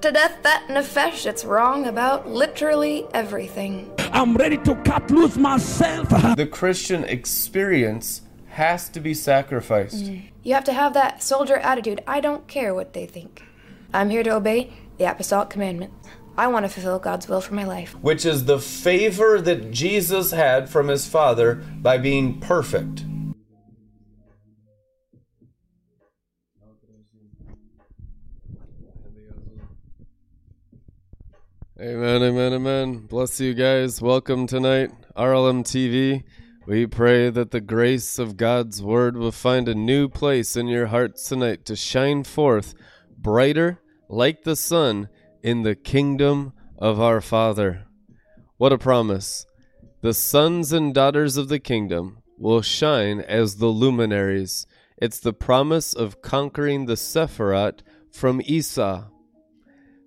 put to death that nefesh that's wrong about literally everything. I'm ready to cut loose myself. The Christian experience has to be sacrificed. Mm. You have to have that soldier attitude. I don't care what they think. I'm here to obey the apostolic commandment. I want to fulfill God's will for my life. which is the favor that Jesus had from his Father by being perfect. Amen, amen, amen. Bless you guys. Welcome tonight, RLM TV. We pray that the grace of God's word will find a new place in your hearts tonight to shine forth brighter like the sun in the kingdom of our Father. What a promise. The sons and daughters of the kingdom will shine as the luminaries. It's the promise of conquering the Sephiroth from Esau.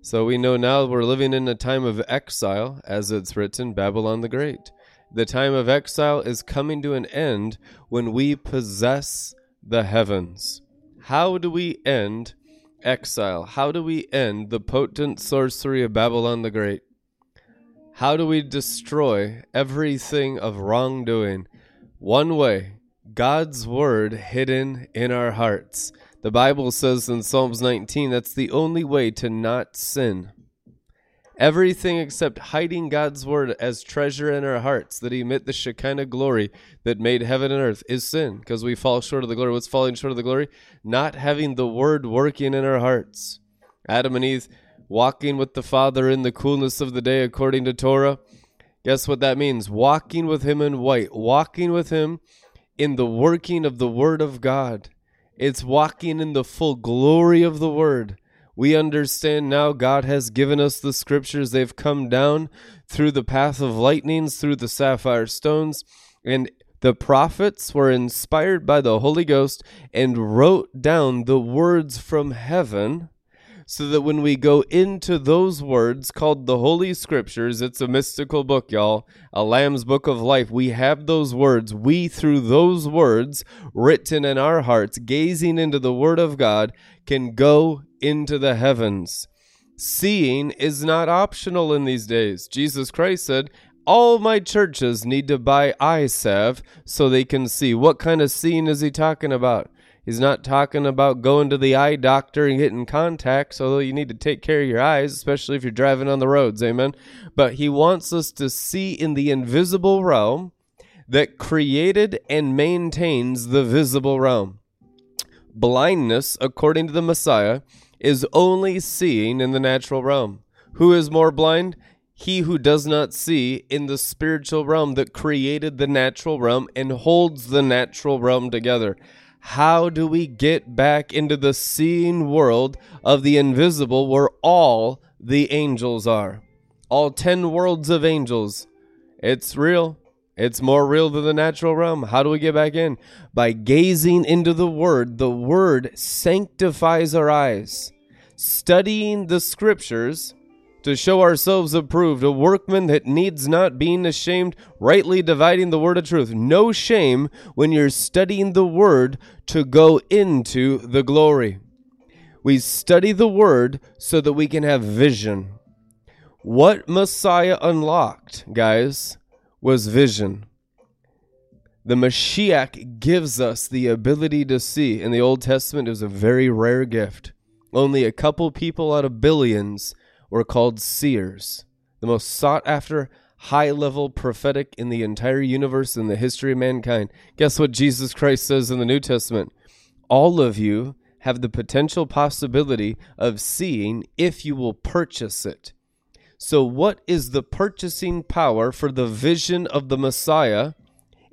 So we know now we're living in a time of exile, as it's written, Babylon the Great. The time of exile is coming to an end when we possess the heavens. How do we end exile? How do we end the potent sorcery of Babylon the Great? How do we destroy everything of wrongdoing? One way God's word hidden in our hearts. The Bible says in Psalms 19 that's the only way to not sin. Everything except hiding God's word as treasure in our hearts that emit the Shekinah glory that made heaven and earth is sin because we fall short of the glory. What's falling short of the glory? Not having the word working in our hearts. Adam and Eve walking with the Father in the coolness of the day according to Torah. Guess what that means? Walking with Him in white, walking with Him in the working of the Word of God. It's walking in the full glory of the Word. We understand now God has given us the scriptures. They've come down through the path of lightnings, through the sapphire stones, and the prophets were inspired by the Holy Ghost and wrote down the words from heaven so that when we go into those words called the Holy Scriptures, it's a mystical book, y'all, a Lamb's Book of Life. We have those words. We, through those words written in our hearts, gazing into the Word of God, can go into the heavens. Seeing is not optional in these days. Jesus Christ said, all my churches need to buy eye salve so they can see. What kind of seeing is he talking about? He's not talking about going to the eye doctor and getting contacts, although you need to take care of your eyes, especially if you're driving on the roads. Amen. But he wants us to see in the invisible realm that created and maintains the visible realm. Blindness, according to the Messiah, is only seeing in the natural realm. Who is more blind? He who does not see in the spiritual realm that created the natural realm and holds the natural realm together. How do we get back into the seeing world of the invisible where all the angels are? All 10 worlds of angels. It's real. It's more real than the natural realm. How do we get back in? By gazing into the Word. The Word sanctifies our eyes. Studying the Scriptures to show ourselves approved, a workman that needs not being ashamed, rightly dividing the word of truth. No shame when you're studying the word to go into the glory. We study the word so that we can have vision. What Messiah unlocked, guys, was vision. The Mashiach gives us the ability to see. In the Old Testament, it was a very rare gift. Only a couple people out of billions were called seers, the most sought after high level prophetic in the entire universe in the history of mankind. Guess what Jesus Christ says in the New Testament? All of you have the potential possibility of seeing if you will purchase it. So, what is the purchasing power for the vision of the Messiah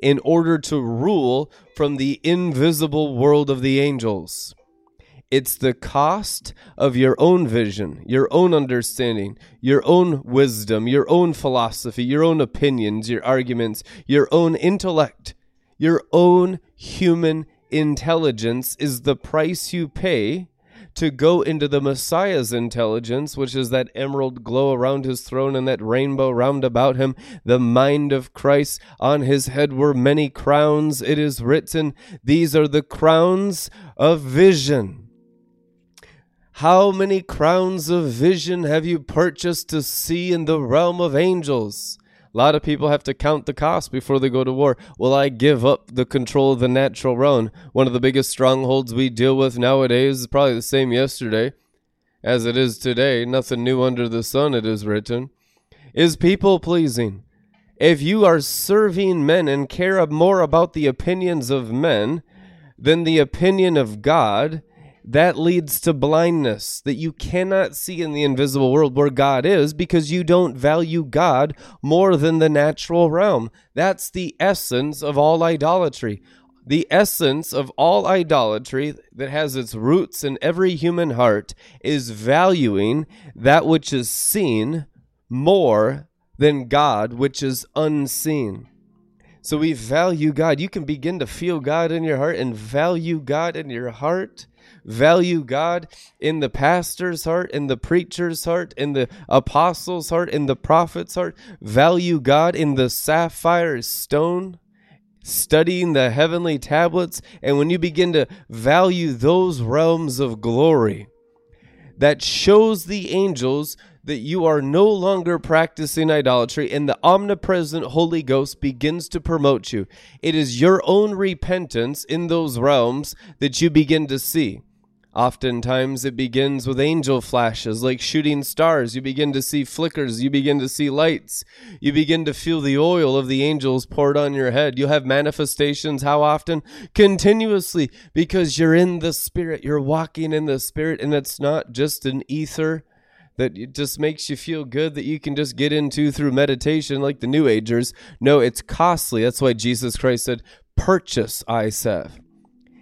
in order to rule from the invisible world of the angels? It's the cost of your own vision, your own understanding, your own wisdom, your own philosophy, your own opinions, your arguments, your own intellect, your own human intelligence is the price you pay to go into the Messiah's intelligence, which is that emerald glow around his throne and that rainbow round about him, the mind of Christ. On his head were many crowns. It is written, These are the crowns of vision. How many crowns of vision have you purchased to see in the realm of angels? A lot of people have to count the cost before they go to war. Will I give up the control of the natural realm? One of the biggest strongholds we deal with nowadays is probably the same yesterday as it is today. Nothing new under the sun, it is written. Is people pleasing. If you are serving men and care more about the opinions of men than the opinion of God, that leads to blindness that you cannot see in the invisible world where God is because you don't value God more than the natural realm. That's the essence of all idolatry. The essence of all idolatry that has its roots in every human heart is valuing that which is seen more than God, which is unseen. So we value God. You can begin to feel God in your heart and value God in your heart value God in the pastor's heart, in the preacher's heart, in the apostle's heart, in the prophet's heart, value God in the sapphire stone, studying the heavenly tablets. And when you begin to value those realms of glory, that shows the angels that you are no longer practicing idolatry and the omnipresent Holy Ghost begins to promote you. It is your own repentance in those realms that you begin to see. Oftentimes it begins with angel flashes, like shooting stars. You begin to see flickers. You begin to see lights. You begin to feel the oil of the angels poured on your head. You'll have manifestations. How often? Continuously, because you're in the Spirit. You're walking in the Spirit, and it's not just an ether that it just makes you feel good that you can just get into through meditation like the New Agers. No, it's costly. That's why Jesus Christ said, Purchase I said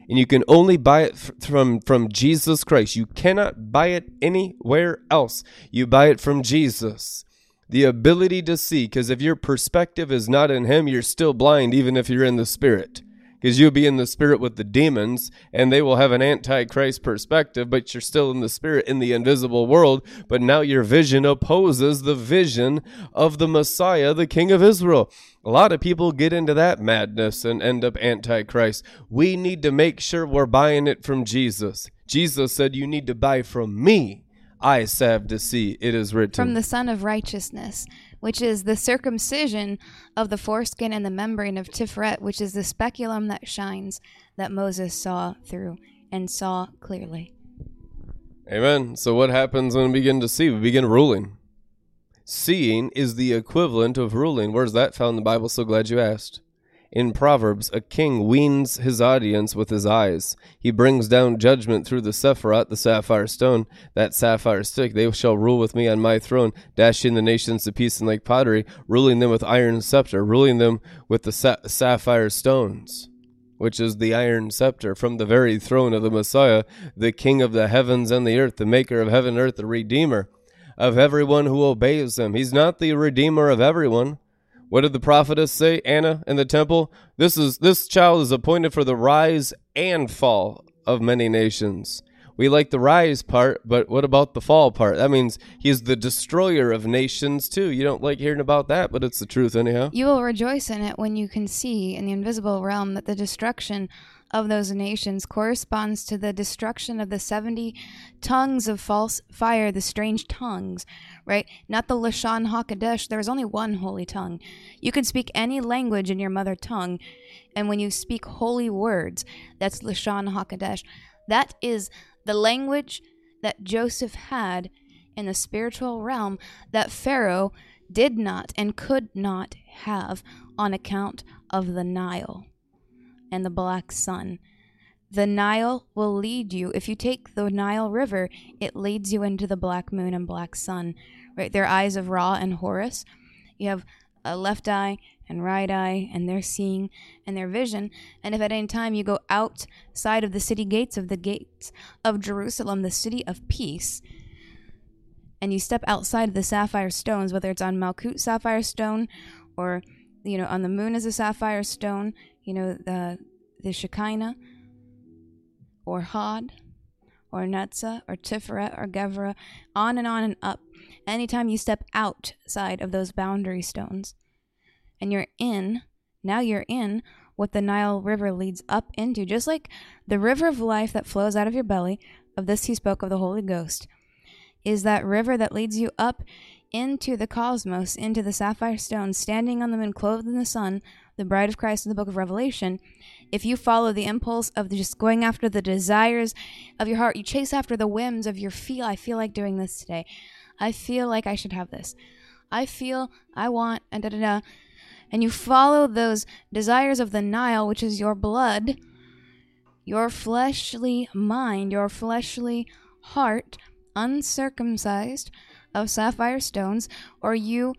and you can only buy it from from Jesus Christ. You cannot buy it anywhere else. You buy it from Jesus. The ability to see, because if your perspective is not in Him, you're still blind, even if you're in the Spirit because you'll be in the spirit with the demons and they will have an antichrist perspective but you're still in the spirit in the invisible world. But now your vision opposes the vision of the messiah the king of israel. A lot of people get into that madness and end up antichrist. We need to make sure we're buying it from jesus. Jesus said you need to buy from me I have to see, it is written. From the Son of Righteousness, which is the circumcision of the foreskin and the membrane of Tiferet, which is the speculum that shines, that Moses saw through and saw clearly. Amen. So, what happens when we begin to see? We begin ruling. Seeing is the equivalent of ruling. Where's that found in the Bible? So glad you asked. In Proverbs, a king weans his audience with his eyes. He brings down judgment through the Sephiroth, the sapphire stone, that sapphire stick. They shall rule with me on my throne, dashing the nations to pieces like pottery, ruling them with iron scepter, ruling them with the sa- sapphire stones, which is the iron scepter from the very throne of the Messiah, the King of the heavens and the earth, the maker of heaven and earth, the Redeemer of everyone who obeys him. He's not the Redeemer of everyone. What did the prophetess say, Anna, in the temple? This is this child is appointed for the rise and fall of many nations. We like the rise part, but what about the fall part? That means he's the destroyer of nations too. You don't like hearing about that, but it's the truth anyhow. You will rejoice in it when you can see in the invisible realm that the destruction of those nations corresponds to the destruction of the 70 tongues of false fire, the strange tongues, right? Not the Lashon HaKodesh. There is only one holy tongue. You can speak any language in your mother tongue, and when you speak holy words, that's Lashon HaKodesh. That is the language that Joseph had in the spiritual realm that Pharaoh did not and could not have on account of the Nile and the black sun. The Nile will lead you. If you take the Nile River, it leads you into the black moon and black sun. Right? Their eyes of Ra and Horus. You have a left eye and right eye, and their seeing and their vision. And if at any time you go outside of the city gates of the gates of Jerusalem, the city of peace, and you step outside of the sapphire stones, whether it's on Malkut sapphire stone or you know on the moon is a sapphire stone, you know, the, the Shekinah, or Hod, or Netzah, or Tiferet, or Gevurah, on and on and up. Anytime you step outside of those boundary stones, and you're in, now you're in what the Nile River leads up into, just like the river of life that flows out of your belly, of this he spoke of the Holy Ghost, is that river that leads you up into the cosmos, into the sapphire stone, standing on the moon, clothed in the sun, the bride of Christ in the book of Revelation. If you follow the impulse of just going after the desires of your heart, you chase after the whims of your feel. I feel like doing this today. I feel like I should have this. I feel I want, and da da da. And you follow those desires of the Nile, which is your blood, your fleshly mind, your fleshly heart, uncircumcised of sapphire stones, or you,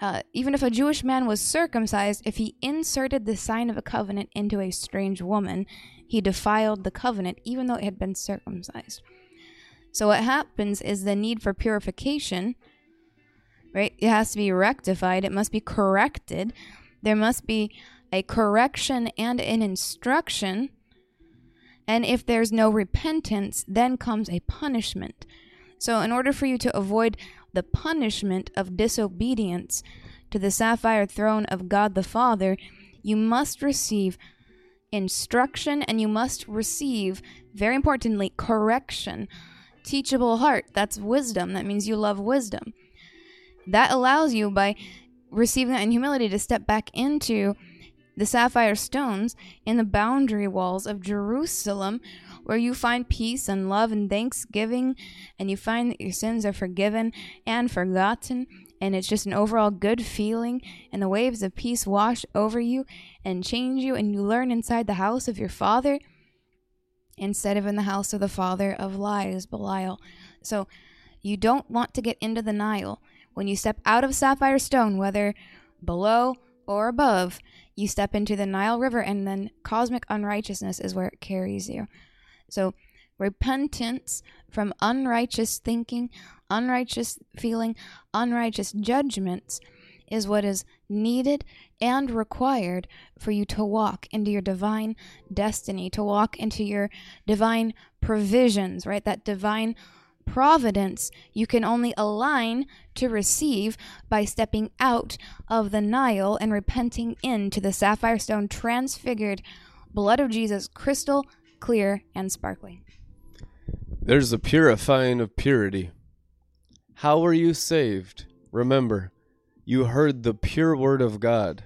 uh, even if a Jewish man was circumcised, if he inserted the sign of a covenant into a strange woman, he defiled the covenant, even though it had been circumcised. So what happens is the need for purification, right? It has to be rectified, it must be corrected. There must be a correction and an instruction. And if there's no repentance, then comes a punishment. So, in order for you to avoid the punishment of disobedience to the sapphire throne of God the Father, you must receive instruction and you must receive, very importantly, correction. Teachable heart, that's wisdom. That means you love wisdom. That allows you, by receiving that in humility, to step back into the sapphire stones in the boundary walls of Jerusalem, where you find peace and love and thanksgiving, and you find that your sins are forgiven and forgotten, and it's just an overall good feeling, and the waves of peace wash over you and change you, and you learn inside the house of your Father instead of in the house of the father of lies, Belial. So you don't want to get into the Nile. When you step out of Sapphire Stone, whether below or above, you step into the Nile River, and then cosmic unrighteousness is where it carries you. So, repentance from unrighteous thinking, unrighteous feeling, unrighteous judgments is what is needed and required for you to walk into your divine destiny, to walk into your divine provisions, right? That divine providence you can only align to receive by stepping out of the Nile and repenting into the sapphire stone transfigured blood of Jesus, crystal clear and sparkling. There's a purifying of purity. How were you saved? Remember, you heard the pure word of God.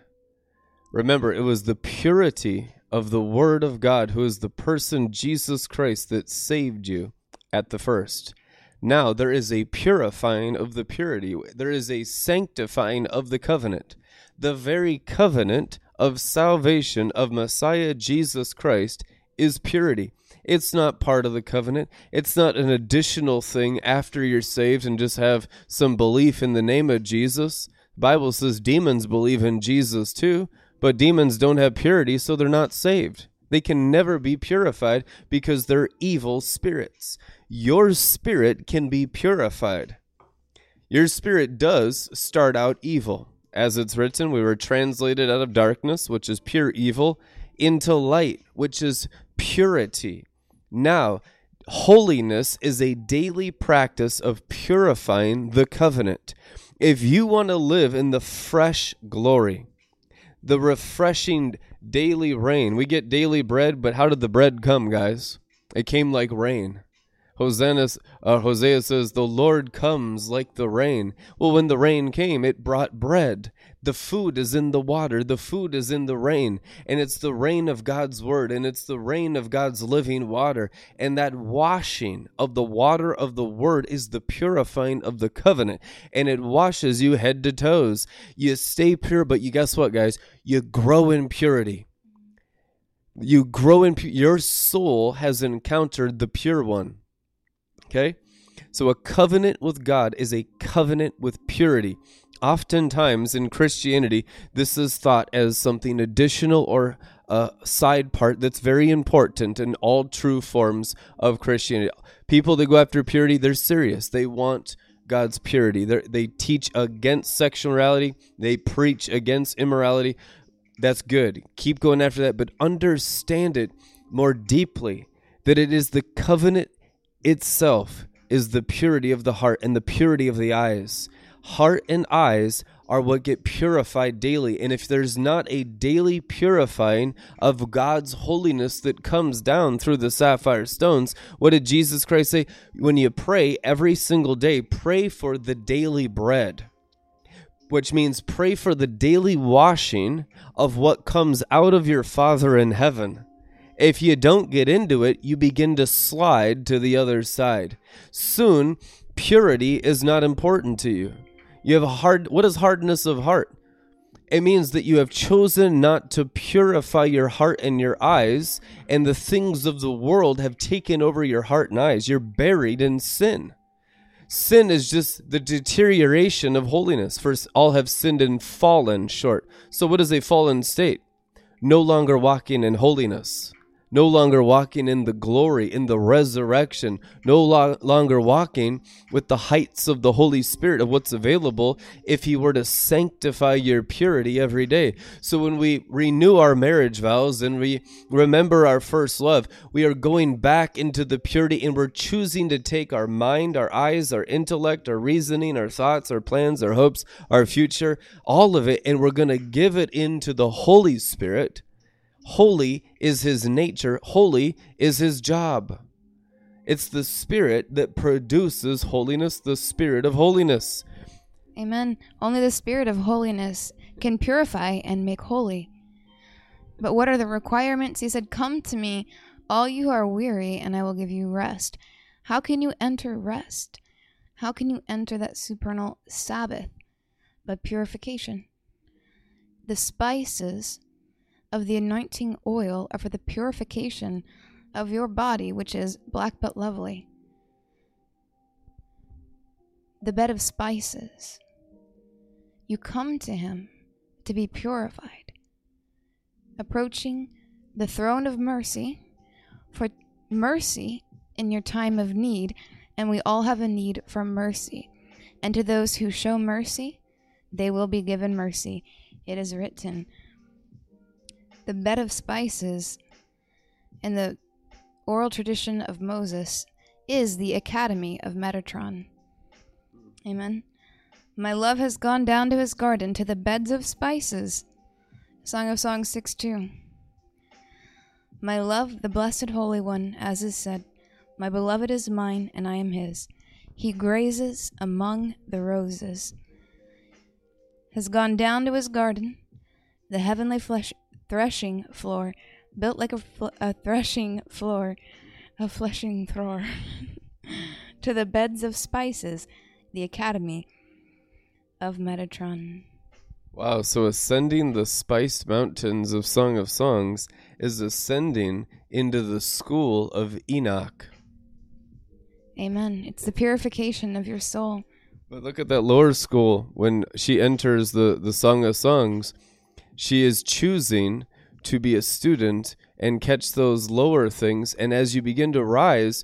Remember, it was the purity of the word of God, who is the person Jesus Christ, that saved you at the first. Now there is a purifying of the purity, there is a sanctifying of the covenant. The very covenant of salvation of Messiah Jesus Christ is purity. It's not part of the covenant. It's not an additional thing after you're saved and just have some belief in the name of Jesus. Bible says demons believe in Jesus too, but demons don't have purity, so they're not saved. They can never be purified because they're evil spirits. Your spirit can be purified. Your spirit does start out evil. As it's written, we were translated out of darkness, which is pure evil, into light, which is purity. Now, holiness is a daily practice of purifying the covenant. If you want to live in the fresh glory, the refreshing daily rain, we get daily bread, but how did the bread come, guys? It came like rain. Hosanna, uh, Hosea says, The Lord comes like the rain. Well, when the rain came, it brought bread. The food is in the water, the food is in the rain, and it's the rain of God's word, and it's the rain of God's living water. And that washing of the water of the word is the purifying of the covenant, and it washes you head to toes. You stay pure, but you guess what, guys? You grow in purity. You grow in pu- your soul has encountered the pure one. Okay? So a covenant with God is a covenant with purity. Oftentimes in Christianity, this is thought as something additional or a side part that's very important in all true forms of Christianity. People that go after purity, they're serious. They want God's purity. They're, they teach against sexual morality, they preach against immorality. That's good. Keep going after that, but understand it more deeply that it is the covenant itself is the purity of the heart and the purity of the eyes. Heart and eyes are what get purified daily. And if there's not a daily purifying of God's holiness that comes down through the sapphire stones, what did Jesus Christ say? When you pray every single day, pray for the daily bread, which means pray for the daily washing of what comes out of your Father in heaven. If you don't get into it, you begin to slide to the other side. Soon, purity is not important to you. You have a hard what is hardness of heart? It means that you have chosen not to purify your heart and your eyes, and the things of the world have taken over your heart and eyes. You're buried in sin. Sin is just the deterioration of holiness. First, all have sinned and fallen short. So, what is a fallen state? No longer walking in holiness no longer walking in the glory, in the resurrection, no lo- longer walking with the heights of the Holy Spirit of what's available if He were to sanctify your purity every day. So when we renew our marriage vows and we remember our first love, we are going back into the purity and we're choosing to take our mind, our eyes, our intellect, our reasoning, our thoughts, our plans, our hopes, our future, all of it, and we're going to give it into the Holy Spirit Holy is his nature, holy is his job. It's the spirit that produces holiness, the spirit of holiness. Amen. Only the spirit of holiness can purify and make holy. But what are the requirements? He said, Come to me, all you who are weary, and I will give you rest. How can you enter rest? How can you enter that supernal Sabbath? By purification. The spices of the anointing oil for the purification of your body, which is black but lovely. The bed of spices. You come to him to be purified, approaching the throne of mercy for mercy in your time of need, and we all have a need for mercy. And to those who show mercy, they will be given mercy. It is written, the bed of spices in the oral tradition of Moses is the academy of Metatron. Amen. My love has gone down to his garden to the beds of spices. Song of Songs 6 2. My love, the blessed Holy One, as is said, My beloved is mine, and I am his. He grazes among the roses. Has gone down to his garden, the heavenly flesh threshing floor, built like a, fl- a threshing floor, a fleshing floor, to the beds of spices, the academy of Metatron. Wow, so ascending the spiced mountains of Song of Songs is ascending into the school of Enoch. Amen. It's the purification of your soul. But look at that lower school when she enters the, the Song of Songs she is choosing to be a student and catch those lower things. And as you begin to rise,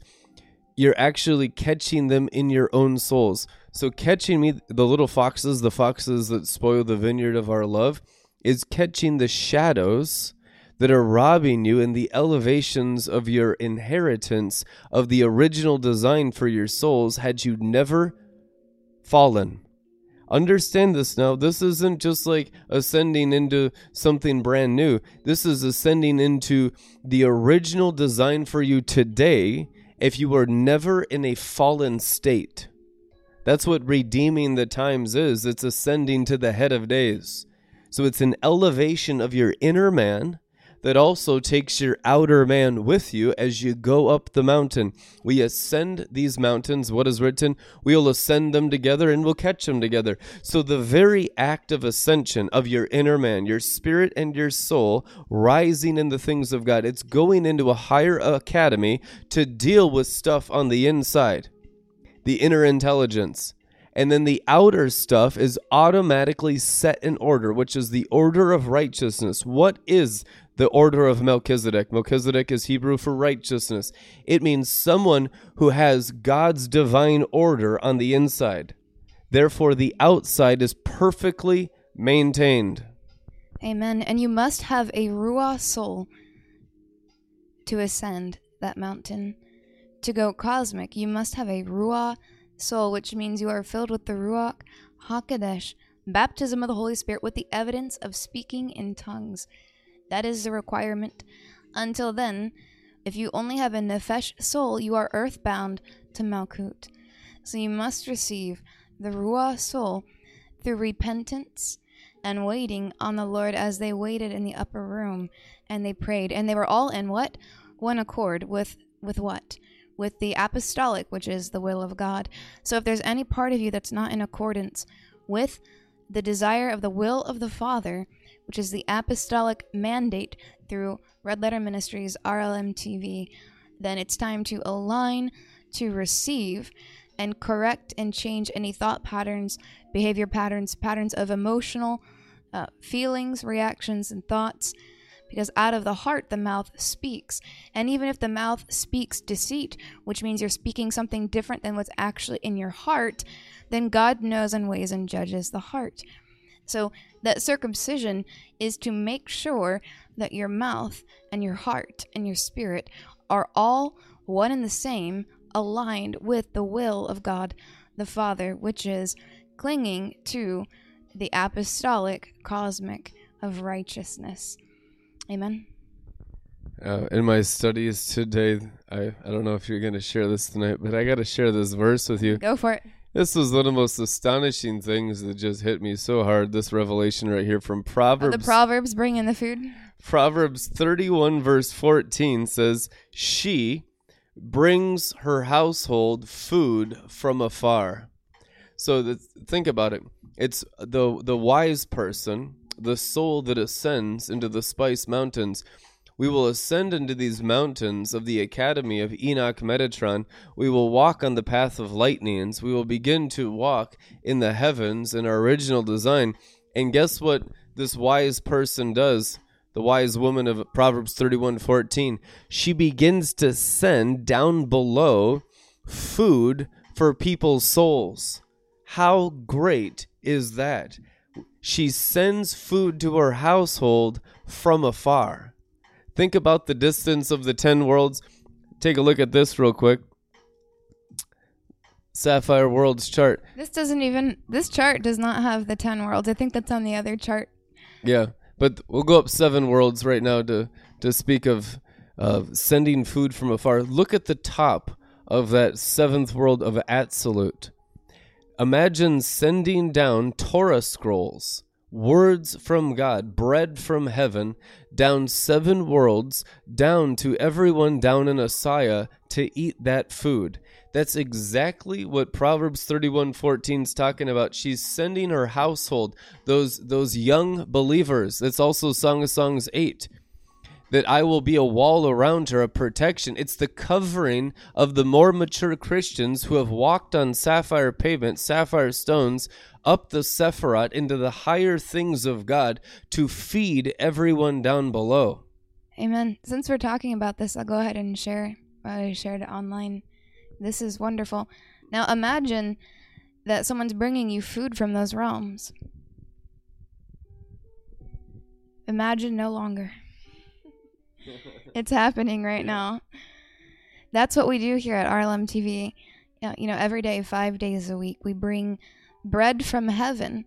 you're actually catching them in your own souls. So, catching me, the little foxes, the foxes that spoil the vineyard of our love, is catching the shadows that are robbing you in the elevations of your inheritance of the original design for your souls had you never fallen. Understand this now. This isn't just like ascending into something brand new. This is ascending into the original design for you today if you were never in a fallen state. That's what redeeming the times is. It's ascending to the head of days. So it's an elevation of your inner man that also takes your outer man with you as you go up the mountain. We ascend these mountains, what is written, we'll ascend them together and we'll catch them together. So the very act of ascension of your inner man, your spirit and your soul rising in the things of God, it's going into a higher academy to deal with stuff on the inside, the inner intelligence and then the outer stuff is automatically set in order, which is the order of righteousness. What is the order of Melchizedek. Melchizedek is Hebrew for righteousness. It means someone who has God's divine order on the inside. Therefore, the outside is perfectly maintained. Amen. And you must have a Ruah soul to ascend that mountain. To go cosmic, you must have a Ruah soul, which means you are filled with the Ruach HaKodesh baptism of the Holy Spirit with the evidence of speaking in tongues. That is the requirement. Until then, if you only have a nefesh soul, you are earthbound to Malkut. So you must receive the Ruah soul through repentance and waiting on the Lord as they waited in the upper room and they prayed. And they were all in what? One accord with with what? With the apostolic, which is the will of God. So if there's any part of you that's not in accordance with the desire of the will of the Father, which is the apostolic mandate through Red Letter Ministries, RLM TV, then it's time to align, to receive, and correct and change any thought patterns, behavior patterns, patterns of emotional uh, feelings, reactions, and thoughts. Because out of the heart, the mouth speaks. And even if the mouth speaks deceit, which means you're speaking something different than what's actually in your heart, then God knows and weighs and judges the heart. So that circumcision is to make sure that your mouth and your heart and your spirit are all one and the same, aligned with the will of God the Father, which is clinging to the apostolic cosmic of righteousness. Amen. Uh, in my studies today, I, I don't know if you're going to share this tonight, but I got to share this verse with you. Go for it. This was one of the most astonishing things that just hit me so hard. This revelation right here from Oh, Proverbs. the Proverbs bring in the food. Proverbs 31, verse 14 says, She brings her household food from afar. So the, think about it. It's the, the wise person, the soul that ascends into the Spice Mountains. We will ascend into these mountains of the Academy of Enoch Metatron. We will walk on the path of lightnings. We will begin to walk in the heavens in our original design. And guess what this wise person does? The wise woman of Proverbs 31:14. She begins to send down below food for people's souls. How great is that? She sends food to her household from afar. Think about the distance of the 10 worlds. Take a look at this real quick. Sapphire Worlds chart. This doesn't even, this chart does not have the 10 worlds. I think that's on the other chart. Yeah, but we'll go up seven worlds right now to to speak of uh, sending food from afar. Look at the top of that seventh world of absolute. Imagine sending down Torah scrolls, words from God, bread from heaven, down seven worlds, down to everyone down in Assiah to eat that food. That's exactly what Proverbs 31:14 is talking about. She's sending her household, those those young believers. That's also Song of Songs 8 that I will be a wall around her, a protection. It's the covering of the more mature Christians who have walked on sapphire pavement, sapphire stones, up the Sephiroth into the higher things of God to feed everyone down below. Amen. Since we're talking about this, I'll go ahead and share. I shared it online. This is wonderful. Now imagine that someone's bringing you food from those realms. Imagine no longer. it's happening right now. That's what we do here at RLM TV. You know, every day, five days a week, we bring bread from heaven,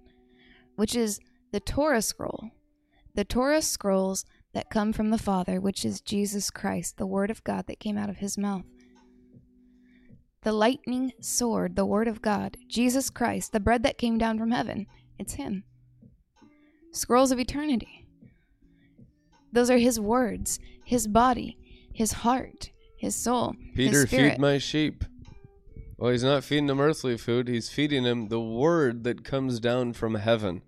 which is the Torah scroll. The Torah scrolls that come from the Father, which is Jesus Christ, the Word of God that came out of his mouth. The lightning sword, the Word of God, Jesus Christ, the bread that came down from heaven. It's him. Scrolls of eternity. Those are his words, his body, his heart, his soul, Peter, his spirit. feed my sheep. Well, he's not feeding them earthly food, he's feeding them the word that comes down from heaven.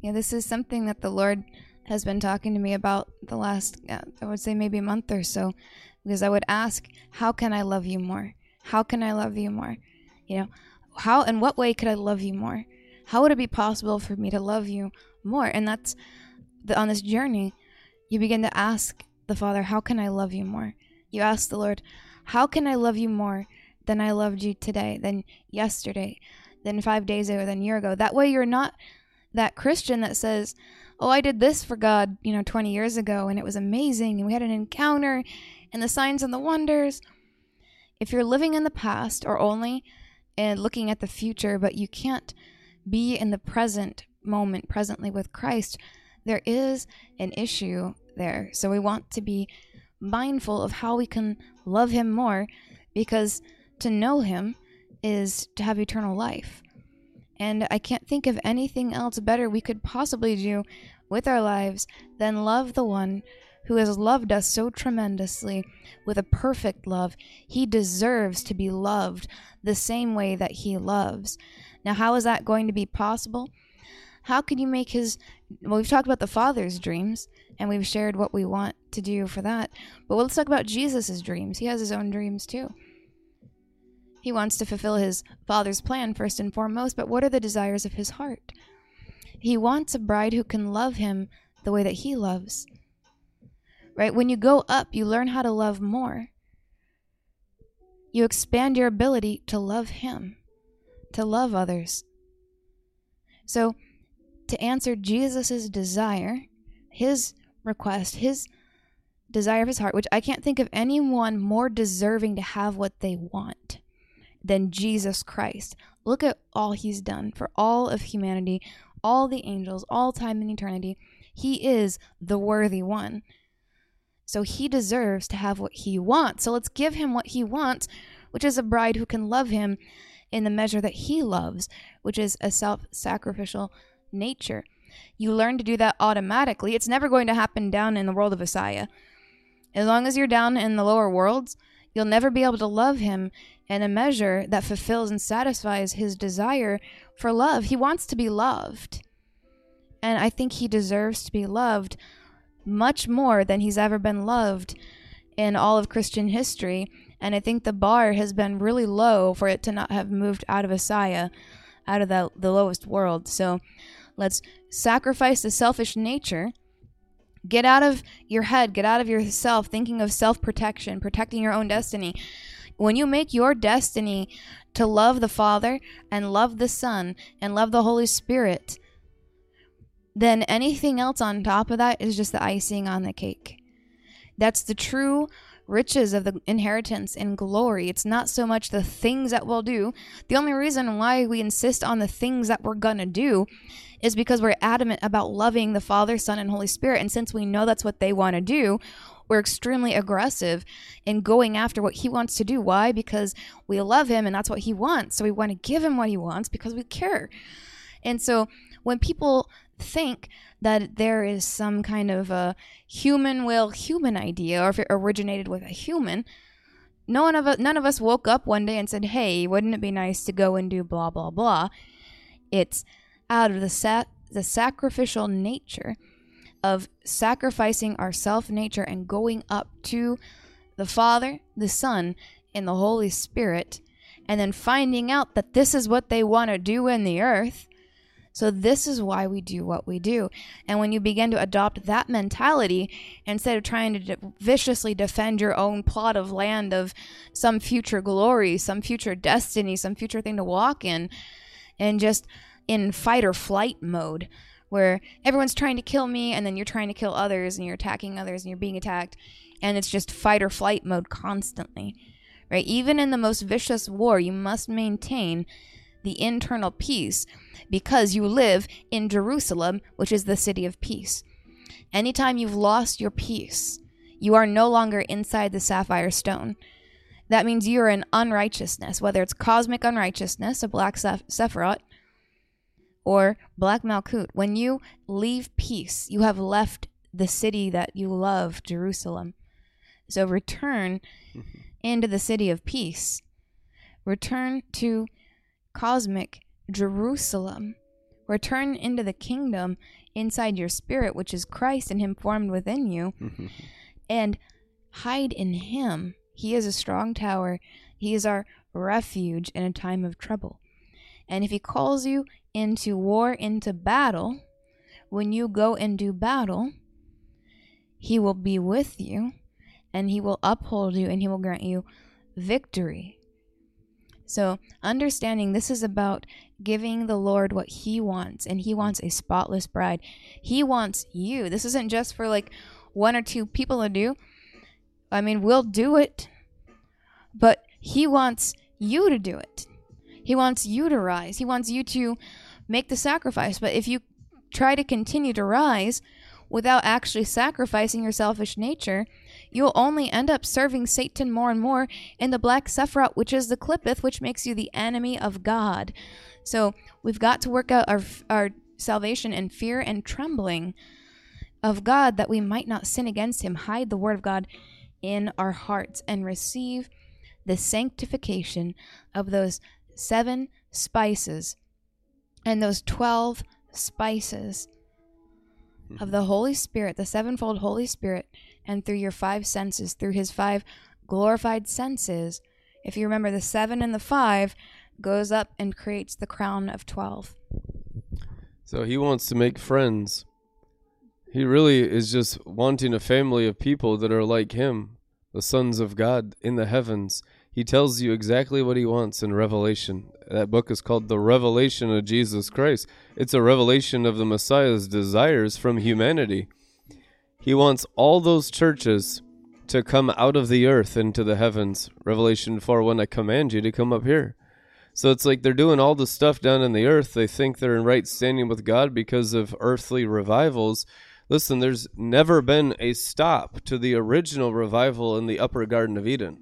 Yeah, this is something that the Lord has been talking to me about the last, I would say maybe a month or so, because I would ask, How can I love you more? How can I love you more? You know, how, in what way could I love you more? How would it be possible for me to love you more? And that's the, on this journey, you begin to ask the Father, How can I love you more? You ask the Lord, How can I love you more than I loved you today, than yesterday, than five days ago, than a year ago? That way you're not that Christian that says, "Oh, I did this for God, you know, 20 years ago and it was amazing and we had an encounter and the signs and the wonders." If you're living in the past or only and looking at the future, but you can't be in the present moment, presently with Christ, there is an issue there. So we want to be mindful of how we can love Him more because to know Him is to have eternal life. And I can't think of anything else better we could possibly do with our lives than love the one who has loved us so tremendously with a perfect love. He deserves to be loved the same way that he loves. Now, how is that going to be possible? How can you make his. Well, we've talked about the Father's dreams, and we've shared what we want to do for that. But let's talk about Jesus' dreams. He has his own dreams too. He wants to fulfill his Father's plan first and foremost, but what are the desires of his heart? He wants a bride who can love him the way that he loves. Right? When you go up, you learn how to love more. You expand your ability to love him, to love others. So, to answer Jesus' desire, his request, his desire of his heart, which I can't think of anyone more deserving to have what they want than Jesus Christ. Look at all he's done for all of humanity, all the angels, all time and eternity. He is the worthy one. So he deserves to have what he wants. So let's give him what he wants, which is a bride who can love him in the measure that he loves, which is a self sacrificial nature. You learn to do that automatically. It's never going to happen down in the world of Assiah. As long as you're down in the lower worlds, you'll never be able to love him in a measure that fulfills and satisfies his desire for love. He wants to be loved. And I think he deserves to be loved much more than he's ever been loved in all of Christian history. And I think the bar has been really low for it to not have moved out of Assiah, out of the, the lowest world. So let's sacrifice the selfish nature. Get out of your head, get out of yourself thinking of self protection, protecting your own destiny. When you make your destiny to love the Father and love the Son and love the Holy Spirit, then anything else on top of that is just the icing on the cake. That's the true riches of the inheritance and glory. It's not so much the things that we'll do. The only reason why we insist on the things that we're going to do is because we're adamant about loving the Father, Son, and Holy Spirit. And since we know that's what they want to do, we're extremely aggressive in going after what he wants to do. Why? Because we love him and that's what he wants. So we want to give him what he wants because we care. And so when people think that there is some kind of a human will human idea or if it originated with a human, no one of us, none of us woke up one day and said, "Hey, wouldn't it be nice to go and do blah blah blah?" It's out of the sa- the sacrificial nature of sacrificing our self nature and going up to the Father, the Son, and the Holy Spirit, and then finding out that this is what they want to do in the earth. So, this is why we do what we do. And when you begin to adopt that mentality, instead of trying to de- viciously defend your own plot of land of some future glory, some future destiny, some future thing to walk in, and just in fight or flight mode, where everyone's trying to kill me and then you're trying to kill others and you're attacking others and you're being attacked and it's just fight or flight mode constantly right? Even in the most vicious war you must maintain the internal peace because you live in Jerusalem which is the city of peace. Anytime you've lost your peace you are no longer inside the sapphire stone. That means you are in unrighteousness whether it's cosmic unrighteousness a black sephiroth or Black Malkut, when you leave peace, you have left the city that you love, Jerusalem. So return into the city of peace. Return to cosmic Jerusalem. Return into the kingdom inside your spirit, which is Christ and Him formed within you, and hide in Him. He is a strong tower. He is our refuge in a time of trouble. And if He calls you into war, into battle, when you go and do battle, he will be with you and he will uphold you and he will grant you victory. So, understanding this is about giving the Lord what he wants, and he wants a spotless bride. He wants you. This isn't just for like one or two people to do. I mean, we'll do it, but he wants you to do it. He wants you to rise. He wants you to make the sacrifice. But if you try to continue to rise without actually sacrificing your selfish nature, you'll only end up serving Satan more and more in the black Sephiroth, which is the Qliphoth, which makes you the enemy of God. So we've got to work out our our salvation in fear and trembling of God that we might not sin against him. Hide the word of God in our hearts and receive the sanctification of those seven spices and those 12 spices of the Holy Spirit, the sevenfold Holy Spirit, and through your five senses, through his five glorified senses. If you remember, the seven and the five goes up and creates the crown of 12. So he wants to make friends. He really is just wanting a family of people that are like him, the sons of God in the heavens. He tells you exactly what he wants in Revelation. That book is called The Revelation of Jesus Christ. It's a revelation of the Messiah's desires from humanity. He wants all those churches to come out of the earth into the heavens. Revelation 4 1, I command you to come up here. So it's like they're doing all the stuff down in the earth. They think they're in right standing with God because of earthly revivals. Listen, there's never been a stop to the original revival in the upper Garden of Eden.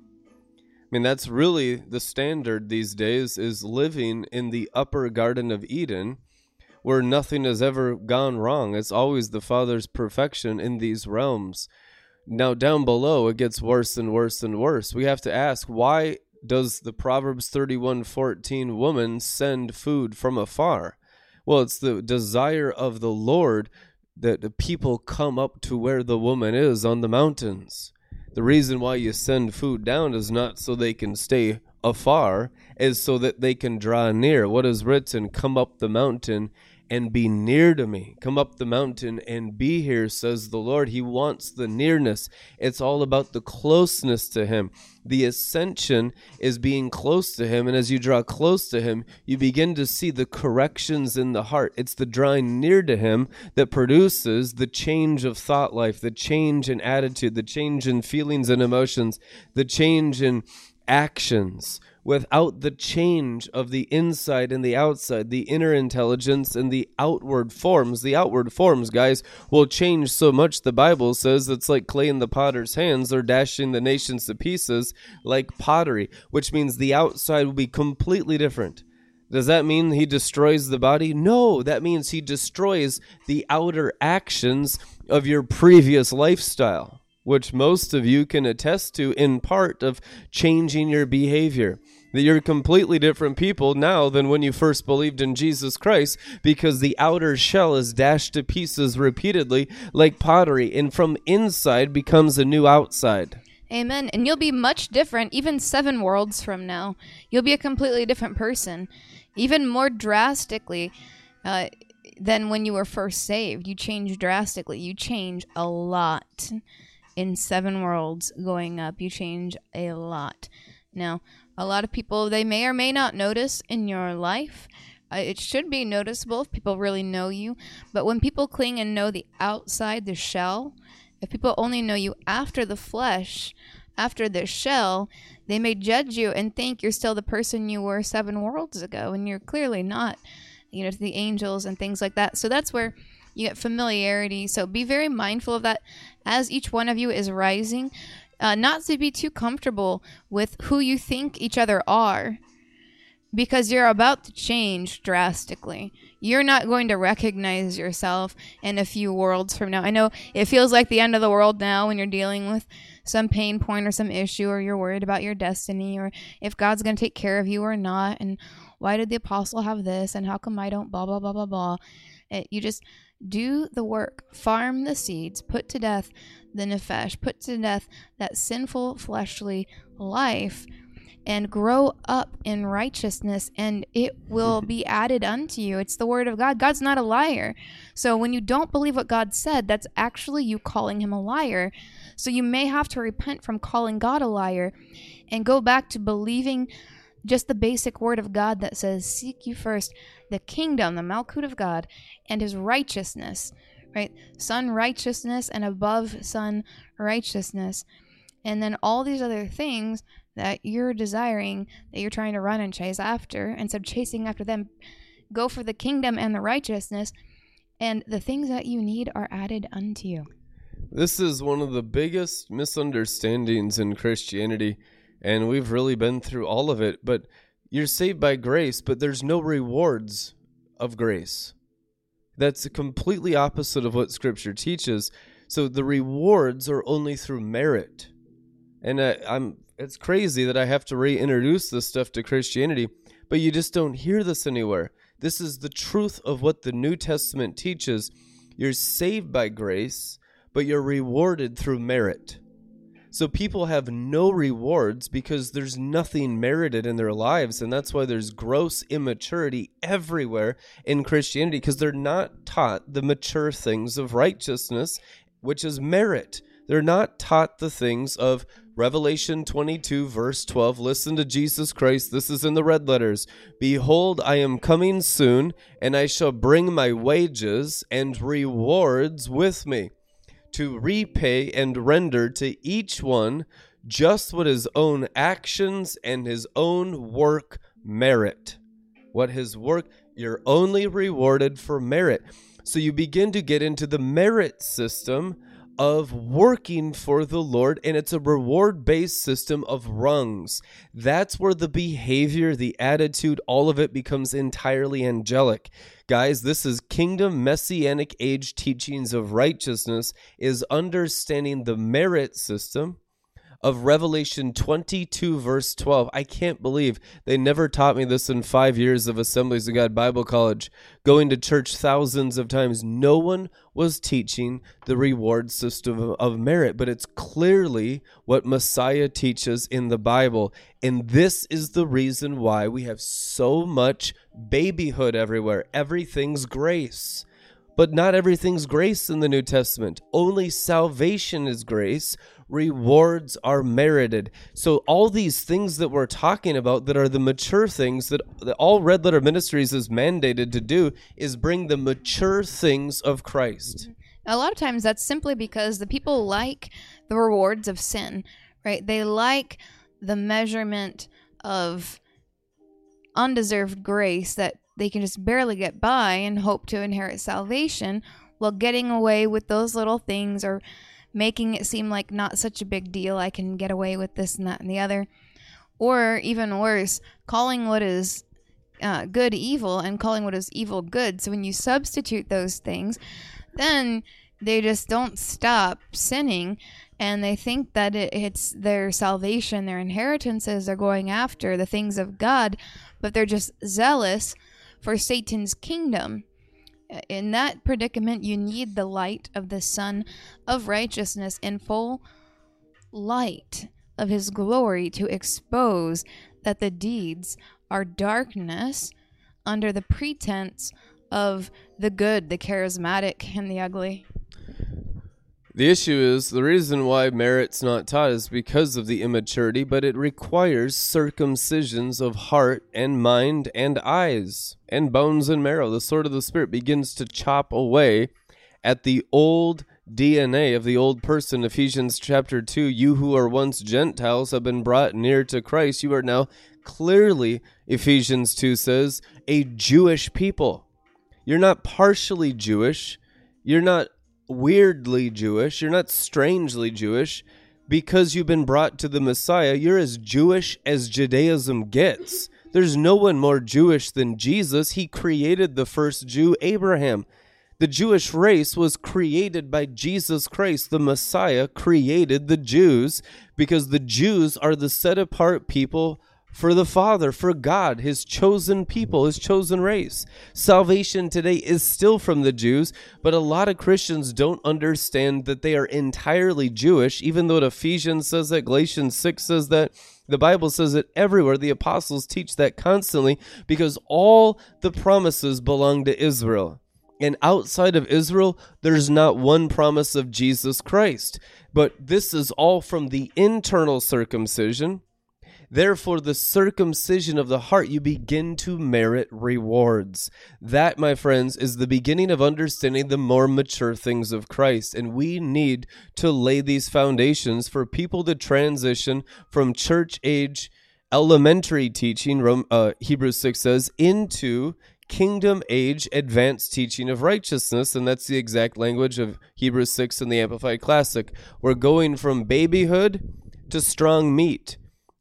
I mean, that's really the standard these days is living in the upper Garden of Eden where nothing has ever gone wrong. It's always the Father's perfection in these realms. Now, down below, it gets worse and worse and worse. We have to ask why does the Proverbs 31:14 woman send food from afar? Well, it's the desire of the Lord that the people come up to where the woman is on the mountains. The reason why you send food down is not so they can stay afar, is so that they can draw near. What is written, come up the mountain and be near to me. Come up the mountain and be here, says the Lord. He wants the nearness. It's all about the closeness to Him. The ascension is being close to Him. And as you draw close to Him, you begin to see the corrections in the heart. It's the drawing near to Him that produces the change of thought life, the change in attitude, the change in feelings and emotions, the change in actions without the change of the inside and the outside, the inner intelligence and the outward forms. The outward forms, guys, will change so much. The Bible says it's like clay in the potter's hands. They're dashing the nations to pieces like pottery, which means the outside will be completely different. Does that mean he destroys the body? No, that means he destroys the outer actions of your previous lifestyle, which most of you can attest to in part of changing your behavior that you're completely different people now than when you first believed in Jesus Christ because the outer shell is dashed to pieces repeatedly like pottery and from inside becomes a new outside. Amen. And you'll be much different even 7 worlds from now. You'll be a completely different person, even more drastically uh, than when you were first saved. You change drastically. You change a lot in 7 worlds going up. You change a lot. Now, a lot of people they may or may not notice in your life. Uh, it should be noticeable if people really know you. But when people cling and know the outside the shell if people only know you after the flesh after the shell they may judge you and think you're still the person you were seven worlds ago and you're clearly not you know to the angels and things like that. So that's where you get familiarity. So be very mindful of that. As each one of you is rising uh, not to be too comfortable with who you think each other are because you're about to change drastically. You're not going to recognize yourself in a few worlds from now. I know it feels like the end of the world now when you're dealing with some pain point or some issue or you're worried about your destiny or if God's going to take care of you or not and why did the apostle have this and how come I don't blah blah blah blah blah. It, you just do the work, farm the seeds, put to death the nefesh, put to death that sinful fleshly life, and grow up in righteousness, and it will be added unto you. It's the word of God. God's not a liar. So when you don't believe what God said, that's actually you calling him a liar. So you may have to repent from calling God a liar and go back to believing just the basic word of God that says, Seek you first the kingdom, the Malkut of God, and his righteousness right? Sun righteousness and above sun righteousness. And then all these other things that you're desiring, that you're trying to run and chase after, instead of chasing after them, go for the kingdom and the righteousness, and the things that you need are added unto you. This is one of the biggest misunderstandings in Christianity, and we've really been through all of it. But you're saved by grace, but there's no rewards of grace. That's completely opposite of what Scripture teaches. So the rewards are only through merit. And I, I'm it's crazy that I have to reintroduce this stuff to Christianity, but you just don't hear this anywhere. This is the truth of what the New Testament teaches. You're saved by grace, but you're rewarded through merit. So people have no rewards because there's nothing merited in their lives. And that's why there's gross immaturity everywhere in Christianity because they're not taught the mature things of righteousness, which is merit. They're not taught the things of Revelation 22, verse 12. Listen to Jesus Christ. This is in the red letters. Behold, I am coming soon, and I shall bring my wages and rewards with me to repay and render to each one just what his own actions and his own work merit. What his work, you're only rewarded for merit. So you begin to get into the merit system of working for the Lord, and it's a reward based system of rungs. That's where the behavior, the attitude, all of it becomes entirely angelic. Guys, this is kingdom messianic age teachings of righteousness, is understanding the merit system of Revelation 22, verse 12. I can't believe they never taught me this in five years of Assemblies of God Bible College, going to church thousands of times. No one was teaching the reward system of merit, but it's clearly what Messiah teaches in the Bible. And this is the reason why we have so much babyhood everywhere. Everything's grace. But not everything's grace in the New Testament. Only salvation is grace rewards are merited. So all these things that we're talking about that are the mature things that, that all Red Letter Ministries is mandated to do is bring the mature things of Christ. A lot of times that's simply because the people like the rewards of sin, right? They like the measurement of undeserved grace that they can just barely get by and hope to inherit salvation while getting away with those little things or making it seem like not such a big deal. I can get away with this and that and the other. Or even worse, calling what is uh, good evil and calling what is evil good. So when you substitute those things, then they just don't stop sinning and they think that it, it's their salvation, their inheritances they're going after, the things of God, but they're just zealous for Satan's kingdom in that predicament, you need the light of the Sun of Righteousness in full light of His glory to expose that the deeds are darkness under the pretense of the good, the charismatic, and the ugly. The issue is the reason why merit's not taught is because of the immaturity, but it requires circumcisions of heart and mind and eyes and bones and marrow. The sword of the Spirit begins to chop away at the old DNA of the old person. Ephesians chapter 2 You who are once Gentiles have been brought near to Christ. You are now clearly, Ephesians 2 says, a Jewish people. You're not partially Jewish. You're not weirdly Jewish, you're not strangely Jewish because you've been brought to the Messiah. You're as Jewish as Judaism gets. There's no one more Jewish than Jesus. He created the first Jew, Abraham. The Jewish race was created by Jesus Christ. The Messiah created the Jews because the Jews are the set apart people for the Father, for God, his chosen people, his chosen race. Salvation today is still from the Jews, but a lot of Christians don't understand that they are entirely Jewish, even though Ephesians says that, Galatians 6 says that. The Bible says it everywhere. The apostles teach that constantly because all the promises belong to Israel. And outside of Israel, there's not one promise of Jesus Christ. But this is all from the internal circumcision Therefore, the circumcision of the heart, you begin to merit rewards. That, my friends, is the beginning of understanding the more mature things of Christ. And we need to lay these foundations for people to transition from church age elementary teaching, uh, Hebrews 6 says, into kingdom age advanced teaching of righteousness. And that's the exact language of Hebrews 6 in the Amplified Classic. We're going from babyhood to strong meat.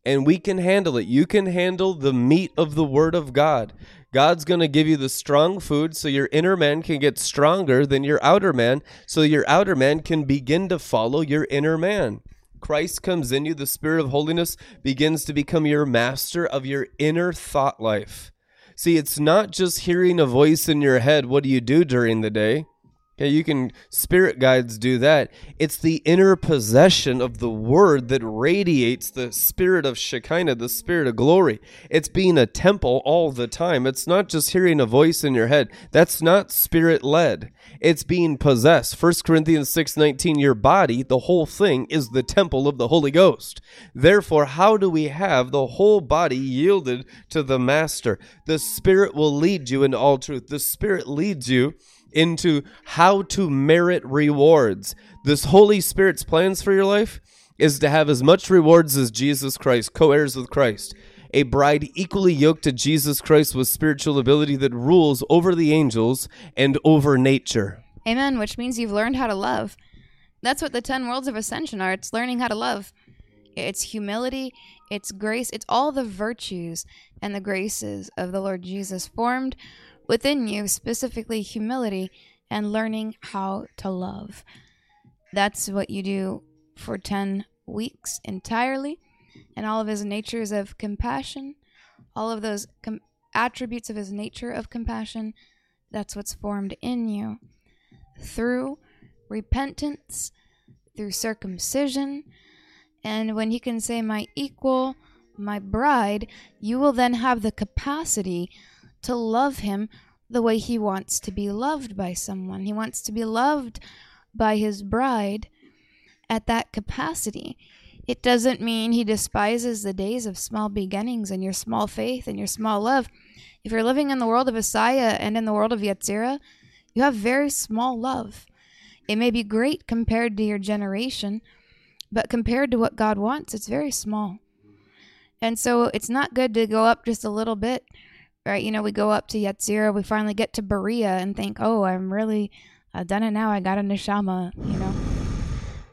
And we can handle it. You can handle the meat of the Word of God. God's going to give you the strong food so your inner man can get stronger than your outer man, so your outer man can begin to follow your inner man. Christ comes in you, the Spirit of holiness begins to become your master of your inner thought life. See, it's not just hearing a voice in your head. What do you do during the day? Okay, you can spirit guides do that. It's the inner possession of the word that radiates the spirit of Shekinah, the spirit of glory. It's being a temple all the time. It's not just hearing a voice in your head. That's not spirit led. It's being possessed. 1 Corinthians 6:19 your body, the whole thing is the temple of the Holy Ghost. Therefore, how do we have the whole body yielded to the master? The spirit will lead you into all truth. The spirit leads you into how to merit rewards. This Holy Spirit's plans for your life is to have as much rewards as Jesus Christ, co heirs with Christ. A bride equally yoked to Jesus Christ with spiritual ability that rules over the angels and over nature. Amen, which means you've learned how to love. That's what the 10 worlds of ascension are. It's learning how to love. It's humility, it's grace, it's all the virtues and the graces of the Lord Jesus formed within you, specifically humility and learning how to love. That's what you do for 10 weeks entirely. And all of his natures of compassion, all of those com- attributes of his nature of compassion, that's what's formed in you through repentance, through circumcision. And when he can say, My equal, my bride, you will then have the capacity to love him the way he wants to be loved by someone. He wants to be loved by his bride at that capacity. It doesn't mean he despises the days of small beginnings and your small faith and your small love. If you're living in the world of Assiah and in the world of Yetzirah, you have very small love. It may be great compared to your generation, but compared to what God wants, it's very small. And so it's not good to go up just a little bit right? You know, we go up to Yetzirah, we finally get to Beriah and think, oh, I'm really, I've done it now. I got a neshama, you know.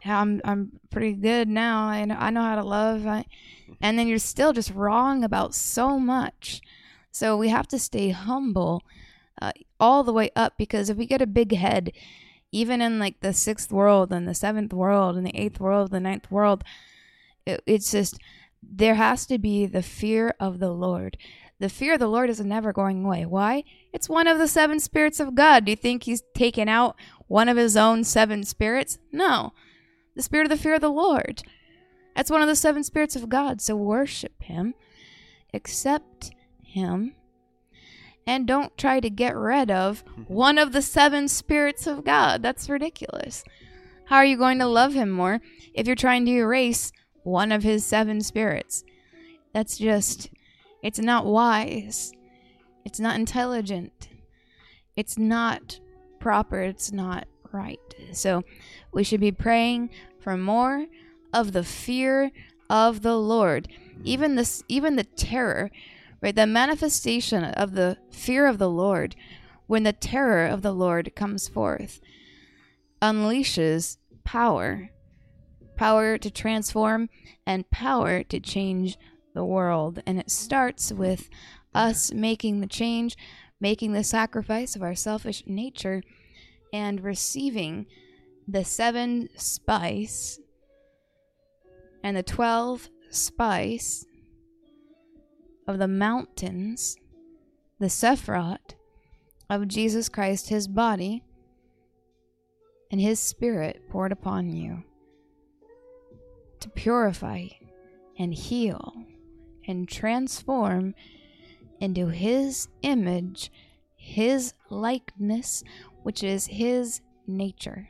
I'm I'm pretty good now. I know I know how to love, I, and then you're still just wrong about so much. So we have to stay humble uh, all the way up because if we get a big head, even in like the sixth world and the seventh world and the eighth world, the ninth world, it, it's just there has to be the fear of the Lord. The fear of the Lord is never going away. Why? It's one of the seven spirits of God. Do you think he's taken out one of his own seven spirits? No. The spirit of the fear of the Lord. That's one of the seven spirits of God. So worship him, accept him, and don't try to get rid of mm-hmm. one of the seven spirits of God. That's ridiculous. How are you going to love him more if you're trying to erase one of his seven spirits? That's just it's not wise. It's not intelligent. It's not proper. It's not right. So we should be praying for more of the fear of the Lord. Even this even the terror, right? The manifestation of the fear of the Lord when the terror of the Lord comes forth unleashes power. Power to transform and power to change the world. And it starts with us making the change, making the sacrifice of our selfish nature, and receiving the seven spice and the twelve spice of the mountains, the Sephiroth of Jesus Christ, his body, and his spirit poured upon you to purify and heal and transform into his image, his likeness, which is his nature.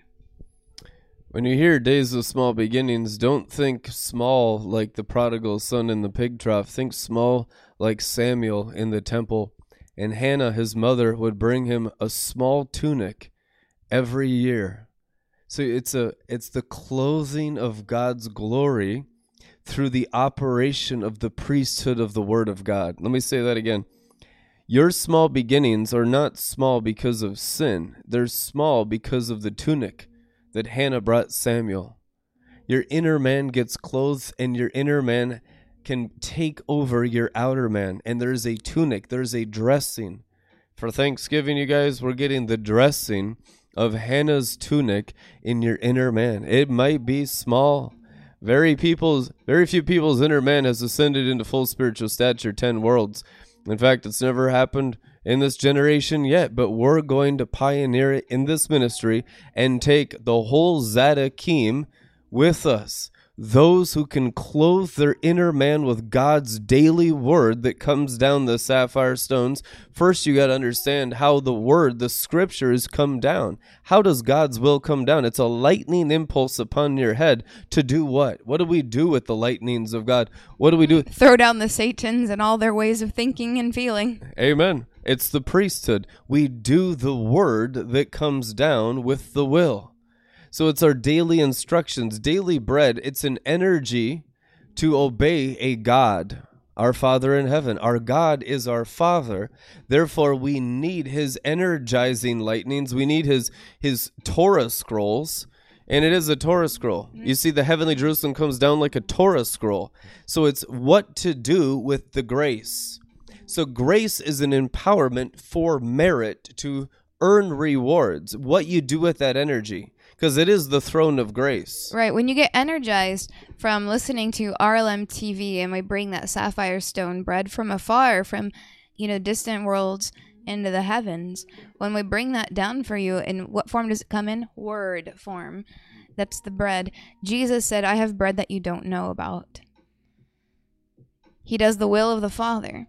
When you hear days of small beginnings, don't think small like the prodigal son in the pig trough. Think small like Samuel in the temple. And Hannah, his mother, would bring him a small tunic every year. So it's a it's the clothing of God's glory through the operation of the priesthood of the Word of God. Let me say that again. Your small beginnings are not small because of sin, they're small because of the tunic that Hannah brought Samuel. Your inner man gets clothed, and your inner man can take over your outer man. And there's a tunic, there's a dressing. For Thanksgiving, you guys, we're getting the dressing of Hannah's tunic in your inner man. It might be small. Very people's very few people's inner man has ascended into full spiritual stature ten worlds. In fact, it's never happened in this generation yet, but we're going to pioneer it in this ministry and take the whole Zadokim with us. Those who can clothe their inner man with God's daily word that comes down the sapphire stones. First, you got to understand how the word, the scriptures, come down. How does God's will come down? It's a lightning impulse upon your head to do what? What do we do with the lightnings of God? What do we do? Throw down the Satans and all their ways of thinking and feeling. Amen. It's the priesthood. We do the word that comes down with the will. So it's our daily instructions, daily bread. It's an energy to obey a God, our Father in heaven. Our God is our Father. Therefore, we need his energizing lightnings. We need his his Torah scrolls. And it is a Torah scroll. Mm-hmm. You see, the heavenly Jerusalem comes down like a Torah scroll. So it's what to do with the grace. So grace is an empowerment for merit to earn rewards. What you do with that energy because it is the throne of grace. Right. When you get energized from listening to RLM TV and we bring that sapphire stone bread from afar, from, you know, distant worlds into the heavens, when we bring that down for you, in what form does it come in? Word form. That's the bread. Jesus said, I have bread that you don't know about. He does the will of the Father,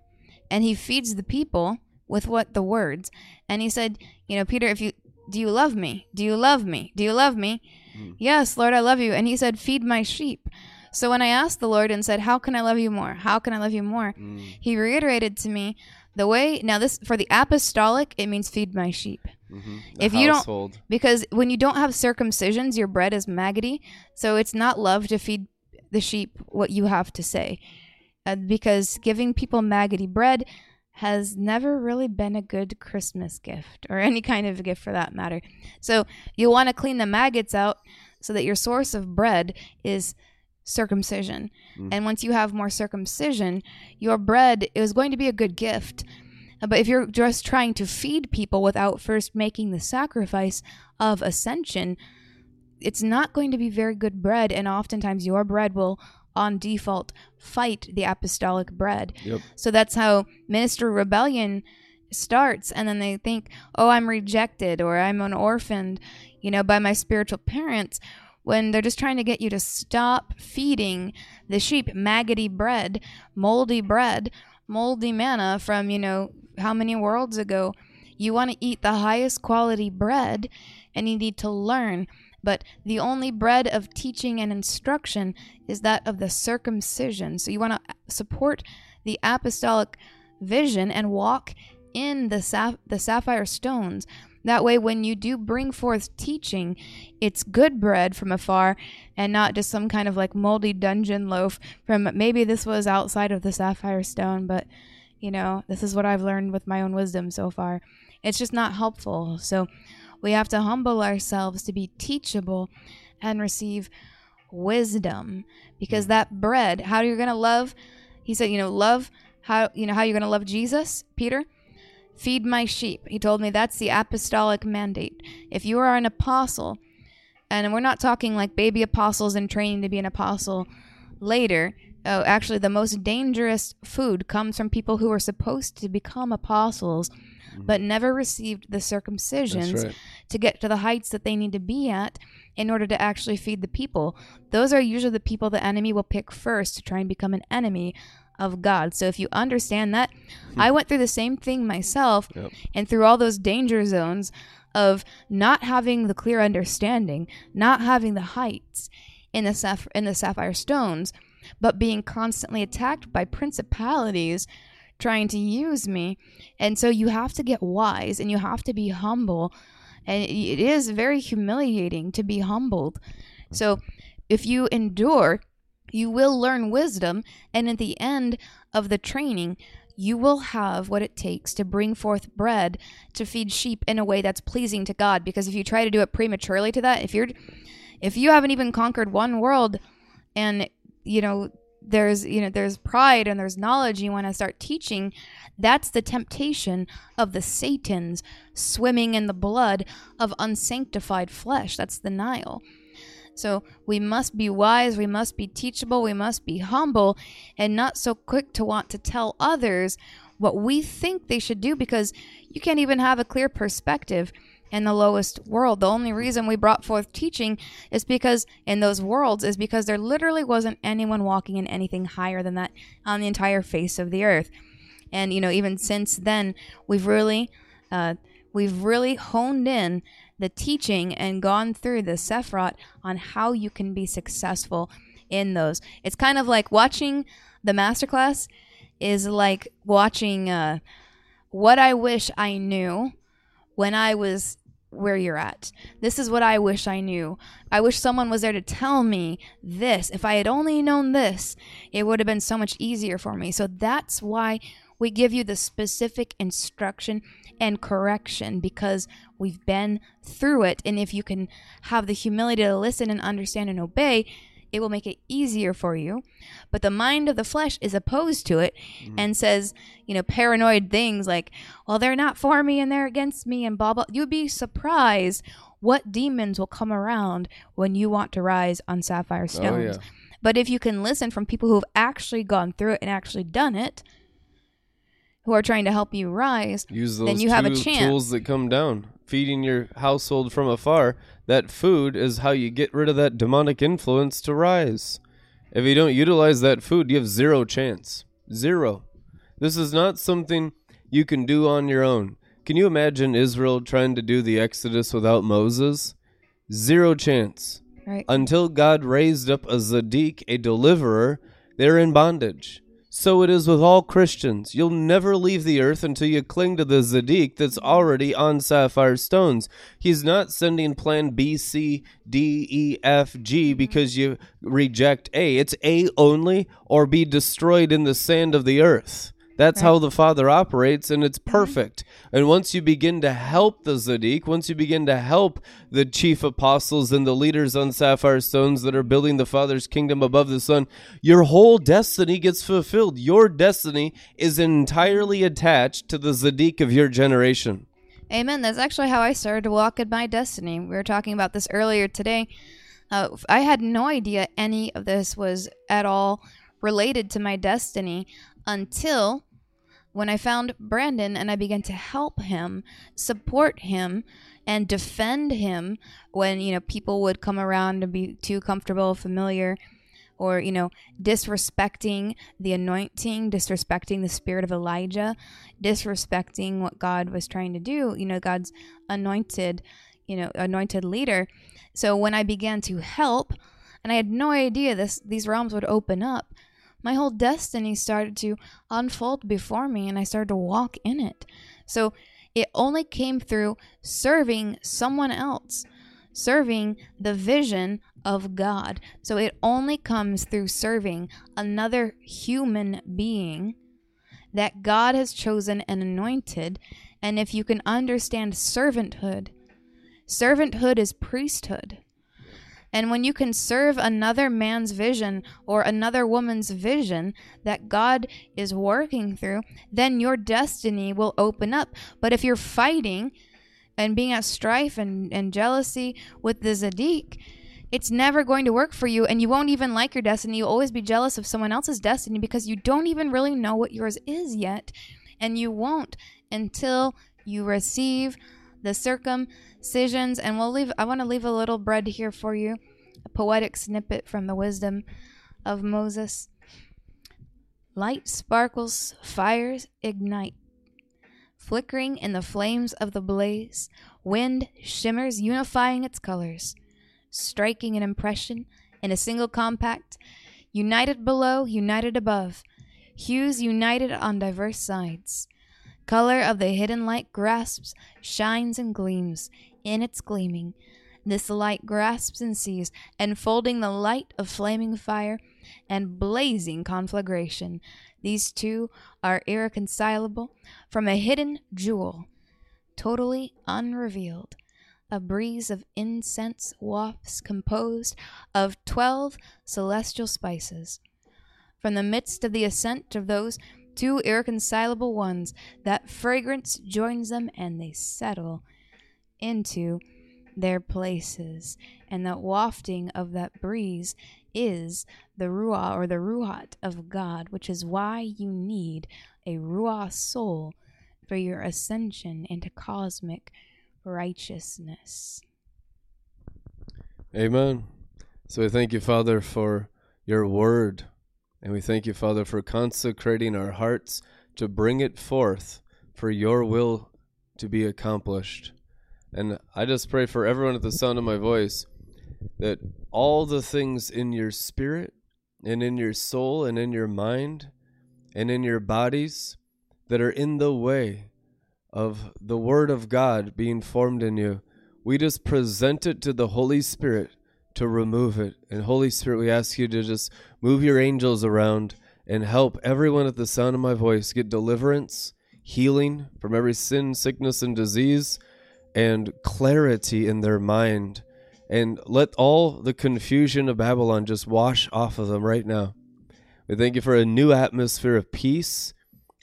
and he feeds the people with what? The words. And he said, you know, Peter, if you do you love me? Do you love me? Do you love me? Mm. Yes, Lord, I love you. And he said, Feed my sheep. So when I asked the Lord and said, How can I love you more? How can I love you more? Mm. He reiterated to me the way now this for the apostolic, it means feed my sheep. Mm-hmm. If you don't because when you don't have circumcisions, your bread is maggoty. So it's not love to feed the sheep what you have to say. Uh, because giving people maggoty bread has never really been a good Christmas gift or any kind of gift for that matter. So you want to clean the maggots out so that your source of bread is circumcision. Mm. And once you have more circumcision, your bread is going to be a good gift. But if you're just trying to feed people without first making the sacrifice of ascension, it's not going to be very good bread. And oftentimes your bread will on default fight the apostolic bread. Yep. So that's how minister rebellion starts and then they think, "Oh, I'm rejected or I'm an orphaned, you know, by my spiritual parents." When they're just trying to get you to stop feeding the sheep maggoty bread, moldy bread, moldy manna from, you know, how many worlds ago. You want to eat the highest quality bread and you need to learn but the only bread of teaching and instruction is that of the circumcision. So you want to support the apostolic vision and walk in the sap- the sapphire stones. That way, when you do bring forth teaching, it's good bread from afar and not just some kind of like moldy dungeon loaf from maybe this was outside of the sapphire stone, but you know, this is what I've learned with my own wisdom so far. It's just not helpful. So, we have to humble ourselves to be teachable and receive wisdom because mm. that bread, how you're going to love, he said, you know, love how, you know, how you're going to love Jesus, Peter? Feed my sheep. He told me that's the apostolic mandate. If you are an apostle, and we're not talking like baby apostles in training to be an apostle later. Oh, actually, the most dangerous food comes from people who are supposed to become apostles but never received the circumcisions right. to get to the heights that they need to be at in order to actually feed the people. Those are usually the people the enemy will pick first to try and become an enemy of God. So if you understand that, hmm. I went through the same thing myself yep. and through all those danger zones of not having the clear understanding, not having the heights in the in the sapphire stones, but being constantly attacked by principalities trying to use me. And so you have to get wise and you have to be humble. And it is very humiliating to be humbled. So if you endure, you will learn wisdom. And at the end of the training, you will have what it takes to bring forth bread to feed sheep in a way that's pleasing to God. Because if you try to do it prematurely to that, if you're if you haven't even conquered one world and you know there's you know there's pride and there's knowledge you want to start teaching that's the temptation of the satans swimming in the blood of unsanctified flesh. That's the nile. So we must be wise we must be teachable we must be humble and not so quick to want to tell others what we think they should do because you can't even have a clear perspective in the lowest world. The only reason we brought forth teaching is because in those worlds is because there literally wasn't anyone walking in anything higher than that on the entire face of the earth. And you know, even since then, we've really, uh, we've really honed in the teaching and gone through the Sephirot on how you can be successful in those. It's kind of like watching the masterclass is like watching uh, what I wish I knew when I was where you're at. This is what I wish I knew. I wish someone was there to tell me this. If I had only known this, it would have been so much easier for me. So that's why we give you the specific instruction and correction because we've been through it. And if you can have the humility to listen and understand and obey, it will make it easier for you. But the mind of the flesh is opposed to it mm-hmm. and says, you know, paranoid things like, well, they're not for me and they're against me and blah, blah. You'd be surprised what demons will come around when you want to rise on sapphire stones. Oh, yeah. But if you can listen from people who have actually gone through it and actually done it, who are trying to help you rise, Use those then you have a chance. tools that come down. Feeding your household from afar, that food is how you get rid of that demonic influence to rise. If you don't utilize that food, you have zero chance. Zero. This is not something you can do on your own. Can you imagine Israel trying to do the Exodus without Moses? Zero chance. Right. Until God raised up a Zadok, a deliverer, they're in bondage. So it is with all Christians. You'll never leave the earth until you cling to the Zadok that's already on sapphire stones. He's not sending plan B, C, D, E, F, G mm-hmm. because you reject A. It's A only or be destroyed in the sand of the earth. That's right. how the Father operates, and it's mm-hmm. perfect. Mm-hmm. And once you begin to help the Zadok, once you begin to help the chief apostles and the leaders on sapphire stones that are building the Father's kingdom above the sun, your whole destiny gets fulfilled. Your destiny is entirely attached to the Zadok of your generation. Amen. That's actually how I started to walk in my destiny. We were talking about this earlier today. Uh, I had no idea any of this was at all related to my destiny until when I found Brandon and I began to help him, support him, and defend him when, you know, people would come around and be too comfortable, familiar, or, you know, disrespecting the anointing, disrespecting the spirit of Elijah, disrespecting what God was trying to do, you know, God's anointed, you know, anointed leader. So when I began to help, and I had no idea this these realms would open up, my whole destiny started to unfold before me and I started to walk in it. So it only came through serving someone else, serving the vision of God. So it only comes through serving another human being that God has chosen and anointed. And if you can understand servanthood, servanthood is priesthood. And when you can serve another man's vision or another woman's vision that God is working through, then your destiny will open up. But if you're fighting and being at strife and, and jealousy with the Zadok, it's never going to work for you and you won't even like your destiny. You'll always be jealous of someone else's destiny because you don't even really know what yours is yet. And you won't until you receive the circumcisions. And we'll leave, I want to leave a little bread here for you, a poetic snippet from the wisdom of Moses. Light sparkles, fires ignite. Flickering in the flames of the blaze, wind shimmers, unifying its colors, striking an impression in a single compact, united below, united above, hues united on diverse sides. Color of the hidden light grasps, shines, and gleams in its gleaming. This light grasps and sees, enfolding the light of flaming fire, and blazing conflagration. These two are irreconcilable from a hidden jewel, totally unrevealed. A breeze of incense wafts composed of twelve celestial spices. From the midst of the ascent of those two irreconcilable ones, that fragrance joins them and they settle into their places. And that wafting of that breeze is the Ruah or the Ruhat of God, which is why you need a Ruah soul for your ascension into cosmic righteousness. Amen. So we thank you, Father, for your word. And we thank you, Father, for consecrating our hearts to bring it forth for your will to be accomplished. And I just pray for everyone at the sound of my voice that all the things in your spirit and in your soul and in your mind and in your bodies that are in the way of the Word of God being formed in you, we just present it to the Holy Spirit to remove it. And Holy Spirit, we ask you to just move your angels around and help everyone at the sound of my voice get deliverance, healing from every sin, sickness, and disease, and clarity in their mind. And let all the confusion of Babylon just wash off of them right now. We thank you for a new atmosphere of peace,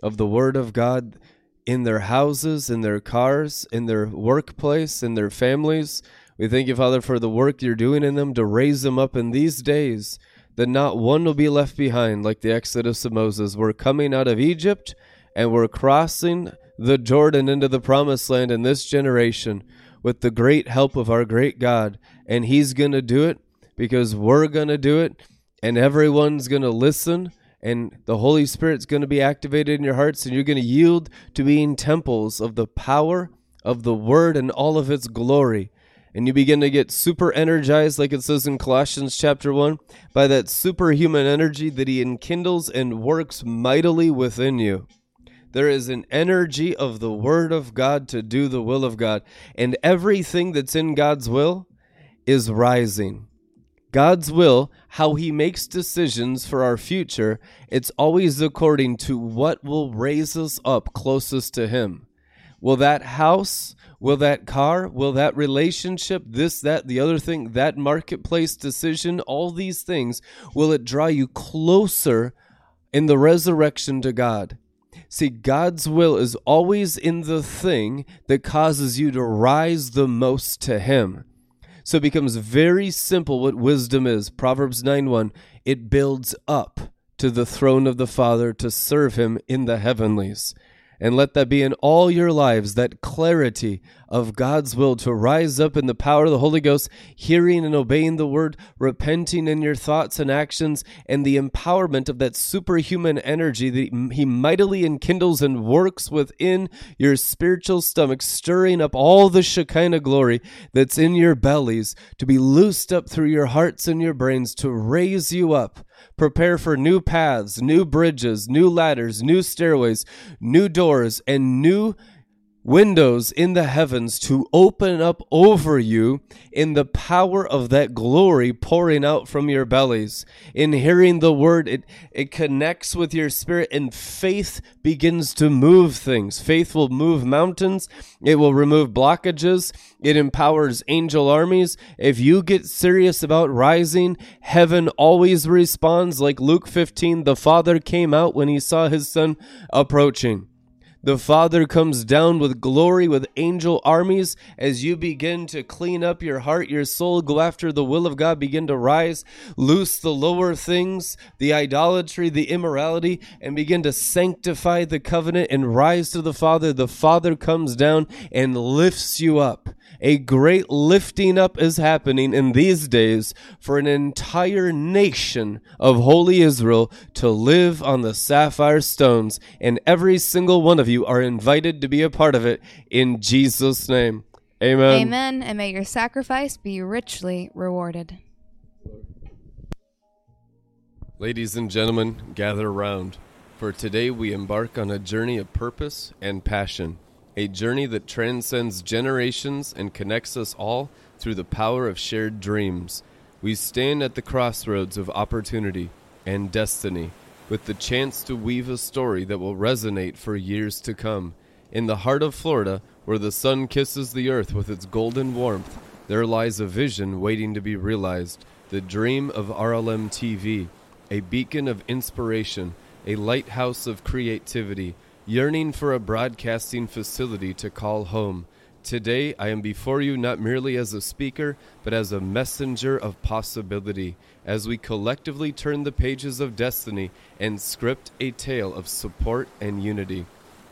of the Word of God in their houses, in their cars, in their workplace, in their families. We thank you, Father, for the work you're doing in them to raise them up in these days, that not one will be left behind like the Exodus of Moses. We're coming out of Egypt and we're crossing the Jordan into the promised land in this generation with the great help of our great God. And He's going to do it because we're going to do it, and everyone's going to listen and the Holy Spirit's going to be activated in your hearts, and you're going to yield to being temples of the power of the Word and all of its glory. And you begin to get super energized, like it says in Colossians chapter 1, by that superhuman energy that He enkindles and works mightily within you. There is an energy of the Word of God to do the will of God. And everything that's in God's will is rising. God's will, how He makes decisions for our future, it's always according to what will raise us up closest to Him. Will that house, will that car, will that relationship, this, that, the other thing, that marketplace decision, all these things, will it draw you closer in the resurrection to God? See, God's will is always in the thing that causes you to rise the most to Him. So it becomes very simple what wisdom is. Proverbs 9 1. It builds up to the throne of the Father to serve him in the heavenlies and let that be in all your lives that clarity of God's will to rise up in the power of the Holy Ghost, hearing and obeying the word, repenting in your thoughts and actions, and the empowerment of that superhuman energy that He mightily enkindles and works within your spiritual stomach, stirring up all the Shekinah glory that's in your bellies to be loosed up through your hearts and your brains to raise you up Prepare for new paths, new bridges, new ladders, new stairways, new doors, and new windows in the heavens to open up over you in the power of that glory pouring out from your bellies. In hearing the word, it, it connects with your spirit and faith begins to move things. Faith will move mountains. It will remove blockages. It empowers angel armies. If you get serious about rising, heaven always responds like Luke 15. The father came out when he saw his son approaching. The Father comes down with glory with angel armies as you begin to clean up your heart, your soul, go after the will of God, begin to rise, loose the lower things, the idolatry, the immorality, and begin to sanctify the covenant and rise to the Father. The Father comes down and lifts you up. A great lifting up is happening in these days for an entire nation of holy Israel to live on the sapphire stones, and every single one of you are invited to be a part of it in Jesus' name. Amen. Amen. And may your sacrifice be richly rewarded. Ladies and gentlemen, gather around, for today we embark on a journey of purpose and passion a journey that transcends generations and connects us all through the power of shared dreams. We stand at the crossroads of opportunity, and destiny, with the chance to weave a story that will resonate for years to come. In the heart of Florida, where the sun kisses the earth with its golden warmth, there lies a vision waiting to be realized the dream of RLM TV, a beacon of inspiration, a lighthouse of creativity, yearning for a broadcasting facility to call home. Today, I am before you not merely as a speaker, but as a messenger of possibility, as we collectively turn the pages of destiny and script a tale of support and unity.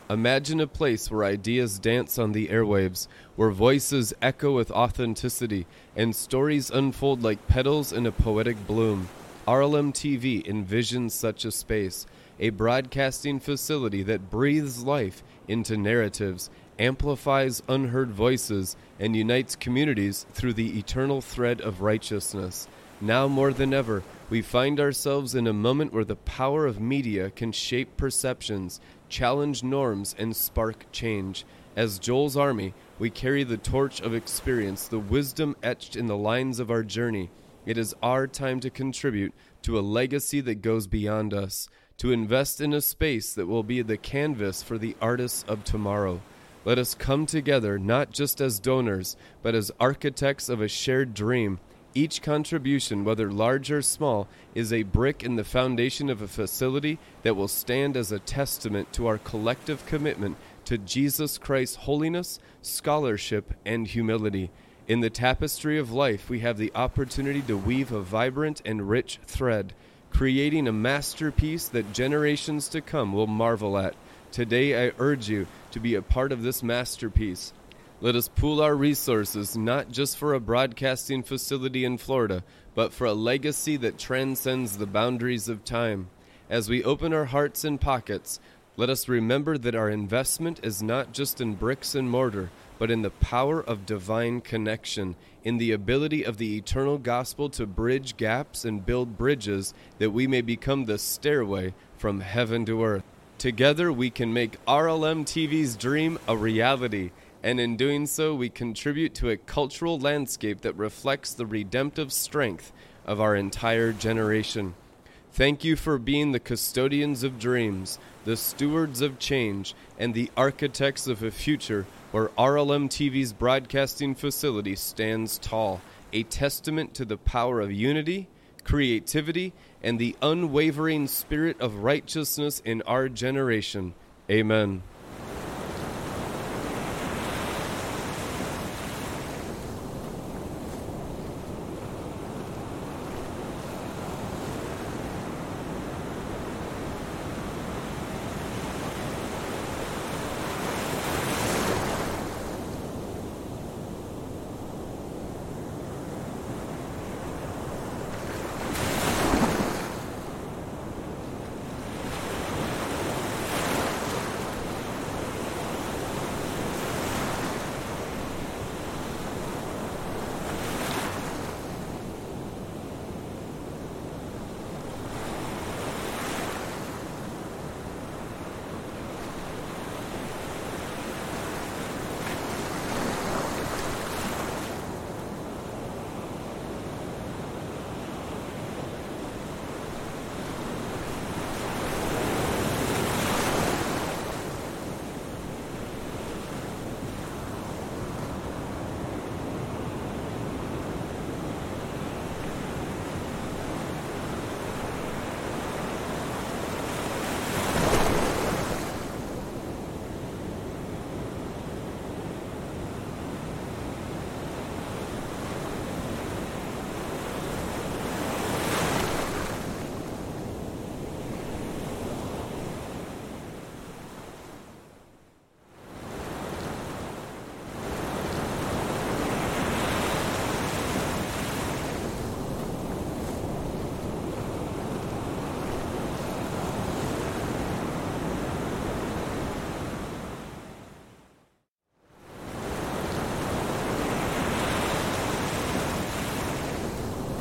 Imagine a place where ideas dance on the airwaves, where voices echo with authenticity, and stories unfold like petals in a poetic bloom. RLM TV envisions such a space, a broadcasting facility that breathes life into narratives, amplifies unheard voices, and unites communities through the eternal thread of righteousness. Now more than ever, we find ourselves in a moment where the power of media can shape perceptions, challenge norms, and spark change. As Joel's army, we carry the torch of experience, the wisdom etched in the lines of our journey. It is our time to contribute to a legacy that goes beyond us, to invest in a space that will be the canvas for the artists of tomorrow. Let us come together not just as donors, but as architects of a shared dream each contribution, whether large or small, is a brick in the foundation of a facility that will stand as a testament to our collective commitment to Jesus Christ's holiness, scholarship, and humility. In the tapestry of life, we have the opportunity to weave a vibrant and rich thread, creating a masterpiece that generations to come will marvel at. Today, I urge you to be a part of this masterpiece. Let us pool our resources not just for a broadcasting facility in Florida, but for a legacy that transcends the boundaries of time. As we open our hearts and pockets, let us remember that our investment is not just in bricks and mortar, but in the power of divine connection, in the ability of the eternal gospel to bridge gaps and build bridges that we may become the stairway from heaven to earth. Together, we can make RLM TV's dream a reality and in doing so, we contribute to a cultural landscape that reflects the redemptive strength of our entire generation. Thank you for being the custodians of dreams, the stewards of change, and the architects of a future where RLM TV's broadcasting facility stands tall, a testament to the power of unity, creativity, and the unwavering spirit of righteousness in our generation. Amen.